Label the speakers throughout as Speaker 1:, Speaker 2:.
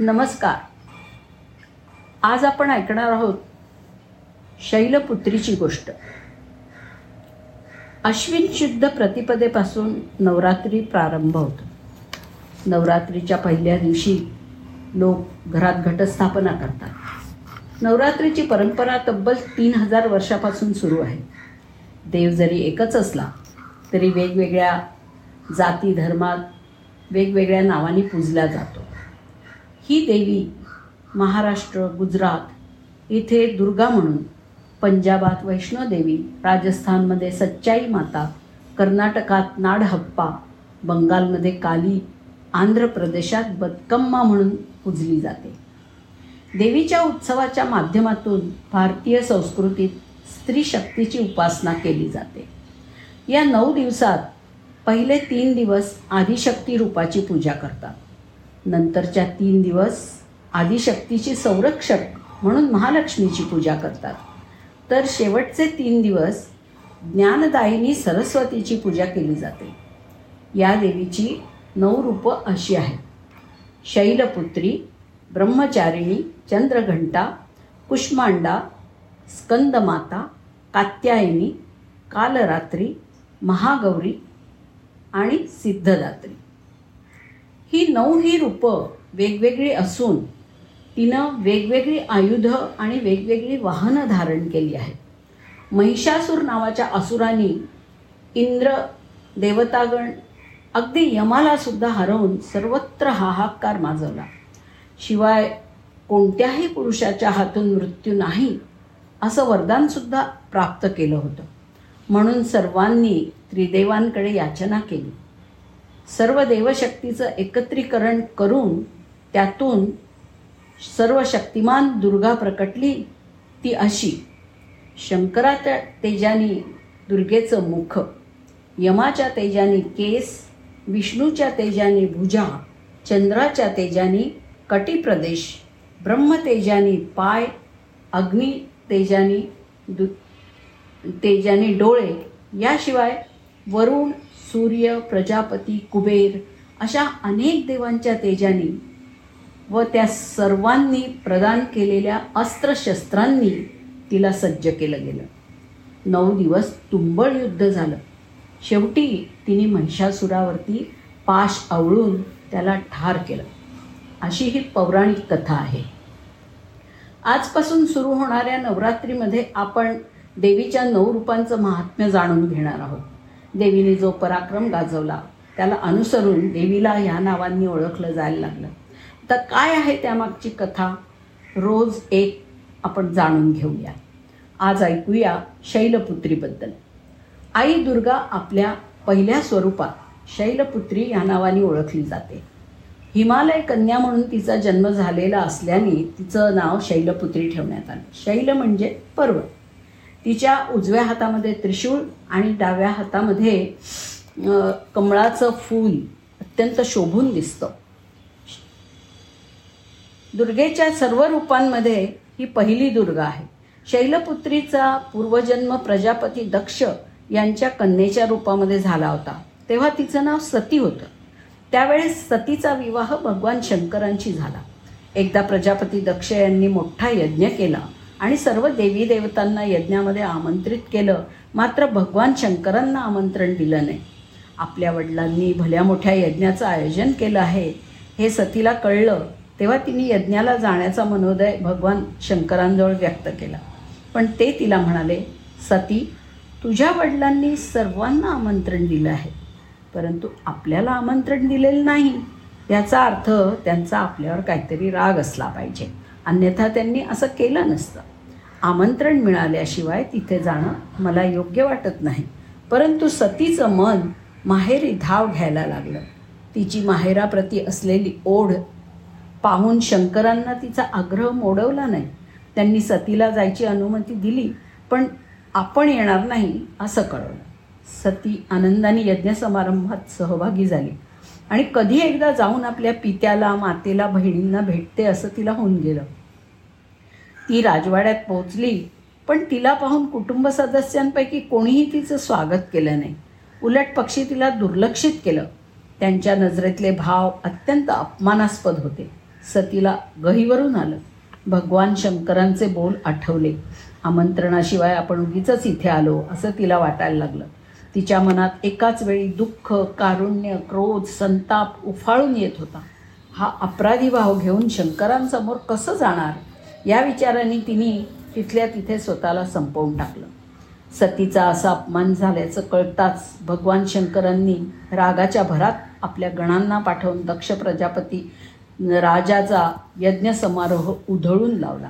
Speaker 1: नमस्कार. आज आपण ऐकणार आहोत शैलपुत्रीची गोष्ट. अश्विन शुद्ध प्रतिपदेपासून नवरात्री प्रारंभ होतो. नवरात्रीच्या पहिल्या दिवशी लोक घरात घटस्थापना करतात. नवरात्रीची परंपरा तब्बल तीन हजार वर्षापासून सुरू आहे. देव जरी एकच असला तरी वेगवेगळ्या जाती धर्मात वेगवेगळ्या नावाने पूजला जातो. ही देवी महाराष्ट्र गुजरात इथे दुर्गा म्हणून पंजाबात वैष्णोदेवी राजस्थानमध्ये सच्चाई माता कर्नाटकात नाडहप्पा बंगालमध्ये काली आंध्र प्रदेशात बदकम्मा म्हणून पूजली जाते. देवीच्या उत्सवाच्या माध्यमातून भारतीय संस्कृतीत स्त्री शक्तीची उपासना केली जाते. या नऊ दिवसात पहिले तीन दिवस आदिशक्ती रूपाची पूजा करतात. नंतरच्या तीन दिवस आदिशक्तीची संरक्षक म्हणून महालक्ष्मीची पूजा करतात. तर शेवटचे तीन दिवस ज्ञानदायिनी सरस्वतीची पूजा केली जाते. या देवीची नऊ रूपं अशी आहेत. शैलपुत्री ब्रह्मचारिणी चंद्रघंटा कुष्मांडा स्कंदमाता कात्यायनी कालरात्री महागौरी आणि सिद्धदात्री. ही नऊ ही रूपं वेगवेगळी असून तिनं वेगवेगळी आयुधं आणि वेगवेगळी वाहनं धारण केली आहेत. महिषासूर नावाच्या असुराने इंद्र देवतागण अगदी यमाला सुद्धा हरवून सर्वत्र हाहाकार माजवला. शिवाय कोणत्याही पुरुषाच्या हातून मृत्यू नाही असं वरदानसुद्धा प्राप्त केलं होतं. म्हणून सर्वांनी त्रिदेवांकडे याचना केली. सर्व देवशक्तीचं एकत्रीकरण करून त्यातून सर्व शक्तिमान दुर्गा प्रकटली ती अशी. शंकराच्या तेजानी दुर्गेचं मुख यमाच्या तेजानी केस विष्णूच्या तेजानी भुजा चंद्राच्या तेजानी कटिप्रदेश ब्रह्मतेजानी पाय अग्नी तेजानी दु तेजानी डोळे याशिवाय वरुण सूर्य प्रजापती कुबेर अशा अनेक देवांच्या तेजाने व त्या सर्वांनी प्रदान केलेल्या अस्त्रशस्त्रांनी तिला सज्ज केलं गेलं. नऊ दिवस तुंबळ युद्ध झालं. शेवटी तिने महिषासुरावरती पाश आवळून त्याला ठार केलं. अशी ही पौराणिक कथा आहे. आजपासून सुरू होणाऱ्या नवरात्रीमध्ये आपण देवीच्या नऊ रूपांचं महात्म्य जाणून घेणार आहोत. देवीने जो पराक्रम गाजवला त्याला अनुसरून देवीला ह्या नावांनी ओळखलं जायला लागलं. तर काय आहे त्यामागची कथा? रोज एक आपण जाणून घेऊया. आज ऐकूया शैलपुत्रीबद्दल. आई दुर्गा आपल्या पहिल्या स्वरूपात शैलपुत्री या नावाने ओळखली जाते. हिमालय कन्या म्हणून तिचा जन्म झालेला असल्याने तिचं नाव शैलपुत्री ठेवण्यात आलं. शैल म्हणजे पर्वत. तिच्या उजव्या हातामध्ये त्रिशूळ आणि डाव्या हातामध्ये कमळाचं फूल अत्यंत शोभून दिसतं. दुर्गेच्या सर्व रूपांमध्ये ही पहिली दुर्गा आहे. शैलपुत्रीचा पूर्वजन्म प्रजापती दक्ष यांच्या कन्येच्या रूपामध्ये झाला होता. तेव्हा तिचं नाव सती होतं. त्यावेळेस सतीचा विवाह भगवान शंकरांशी झाला. एकदा प्रजापती दक्ष यांनी मोठा यज्ञ केला. आणि सर्व देवी देवतांना यज्ञामध्ये आमंत्रित केलं. मात्र भगवान शंकरांना आमंत्रण दिलं नाही. आपल्या वडिलांनी भल्या मोठ्या यज्ञाचं आयोजन केलं आहे. हे सतीला कळलं तेव्हा तिने यज्ञाला जाण्याचा मनोदय भगवान शंकरांजवळ व्यक्त केला. पण ते तिला म्हणाले सती तुझ्या वडिलांनी सर्वांना आमंत्रण दिलं आहे. परंतु आपल्याला आमंत्रण दिलेलं नाही. याचा अर्थ त्यांचा आपल्यावर काहीतरी राग असला पाहिजे. अन्यथा त्यांनी असं केलं नसतं. आमंत्रण मिळाल्याशिवाय तिथे जाणं मला योग्य वाटत नाही. परंतु सतीचं मन माहेरी धाव घ्यायला लागलं. तिची माहेराप्रती असलेली ओढ पाहून शंकरांना तिचा आग्रह मोडवला नाही. त्यांनी सतीला जायची अनुमती दिली पण आपण येणार नाही असं कळवलं सती आनंदाने यज्ञ समारंभात सहभागी झाली. आणि कधी एकदा जाऊन आपल्या पित्याला मातेला बहिणींना भेटते असं तिला होऊन गेलं. ती राजवाड्यात पोहोचली पण तिला पाहून कुटुंब सदस्यांपैकी कोणीही तिचं स्वागत केलं नाही. उलट पक्षी तिला दुर्लक्षित केलं. त्यांच्या नजरेतले भाव अत्यंत अपमानास्पद होते. सतीला गहीवरून आलं. भगवान शंकरांचे बोल आठवले. आमंत्रणाशिवाय आपण उगीच इथे आलो असं तिला वाटायला लागलं. तिच्या मनात एकाच वेळी दुःख कारुण्य क्रोध संताप उफाळून येत होता. हा अपराधी भाव घेऊन शंकरांसमोर कसं जाणार? या विचाराने तिने तिथल्या तिथे स्वतःला संपवून टाकलं. सतीचा असा अपमान झाल्याचं कळताच भगवान शंकरांनी रागाच्या भरात आपल्या गणांना पाठवून दक्ष प्रजापती राजाचा यज्ञ समारोह उधळून लावला.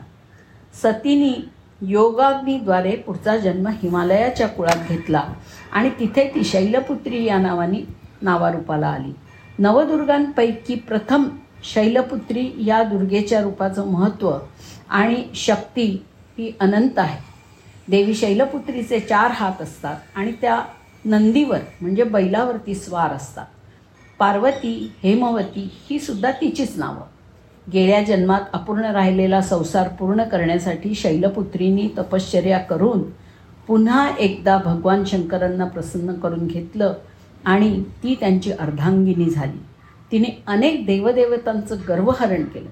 Speaker 1: सतीनी योगाग्नीद्वारे पुढचा जन्म हिमालयाच्या कुळात घेतला आणि तिथे ती शैलपुत्री या नावाने नावारूपाला आली. नवदुर्गांपैकी प्रथम शैलपुत्री या दुर्गेच्या रूपाचं महत्त्व आणि शक्ती ही अनंत आहे. देवी शैलपुत्रीचे चार हात असतात आणि त्या नंदीवर म्हणजे बैलावरती स्वार असतात. पार्वती हेमवती ही सुद्धा तिचीच नावं. गेल्या जन्मात अपूर्ण राहिलेला संसार पूर्ण करण्यासाठी शैलपुत्रींनी तपश्चर्या करून पुन्हा एकदा भगवान शंकरांना प्रसन्न करून घेतलं आणि ती त्यांची अर्धांगिनी झाली. तिने अनेक देवदेवतांचं गर्वहरण केलं.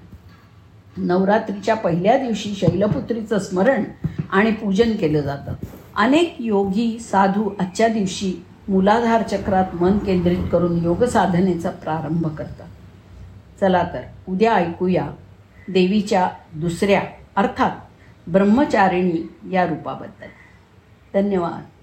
Speaker 1: नवरात्रीच्या पहिल्या दिवशी शैलपुत्रीचं स्मरण आणि पूजन केलं जातं. अनेक योगी साधू आजच्या दिवशी मूलाधार चक्रात मन केंद्रित करून योग साधनेचा प्रारंभ करतात. चला तर उद्या ऐकूया देवीच्या दुसऱ्या अर्थात ब्रह्मचारिणी या रूपाबद्दल. धन्यवाद.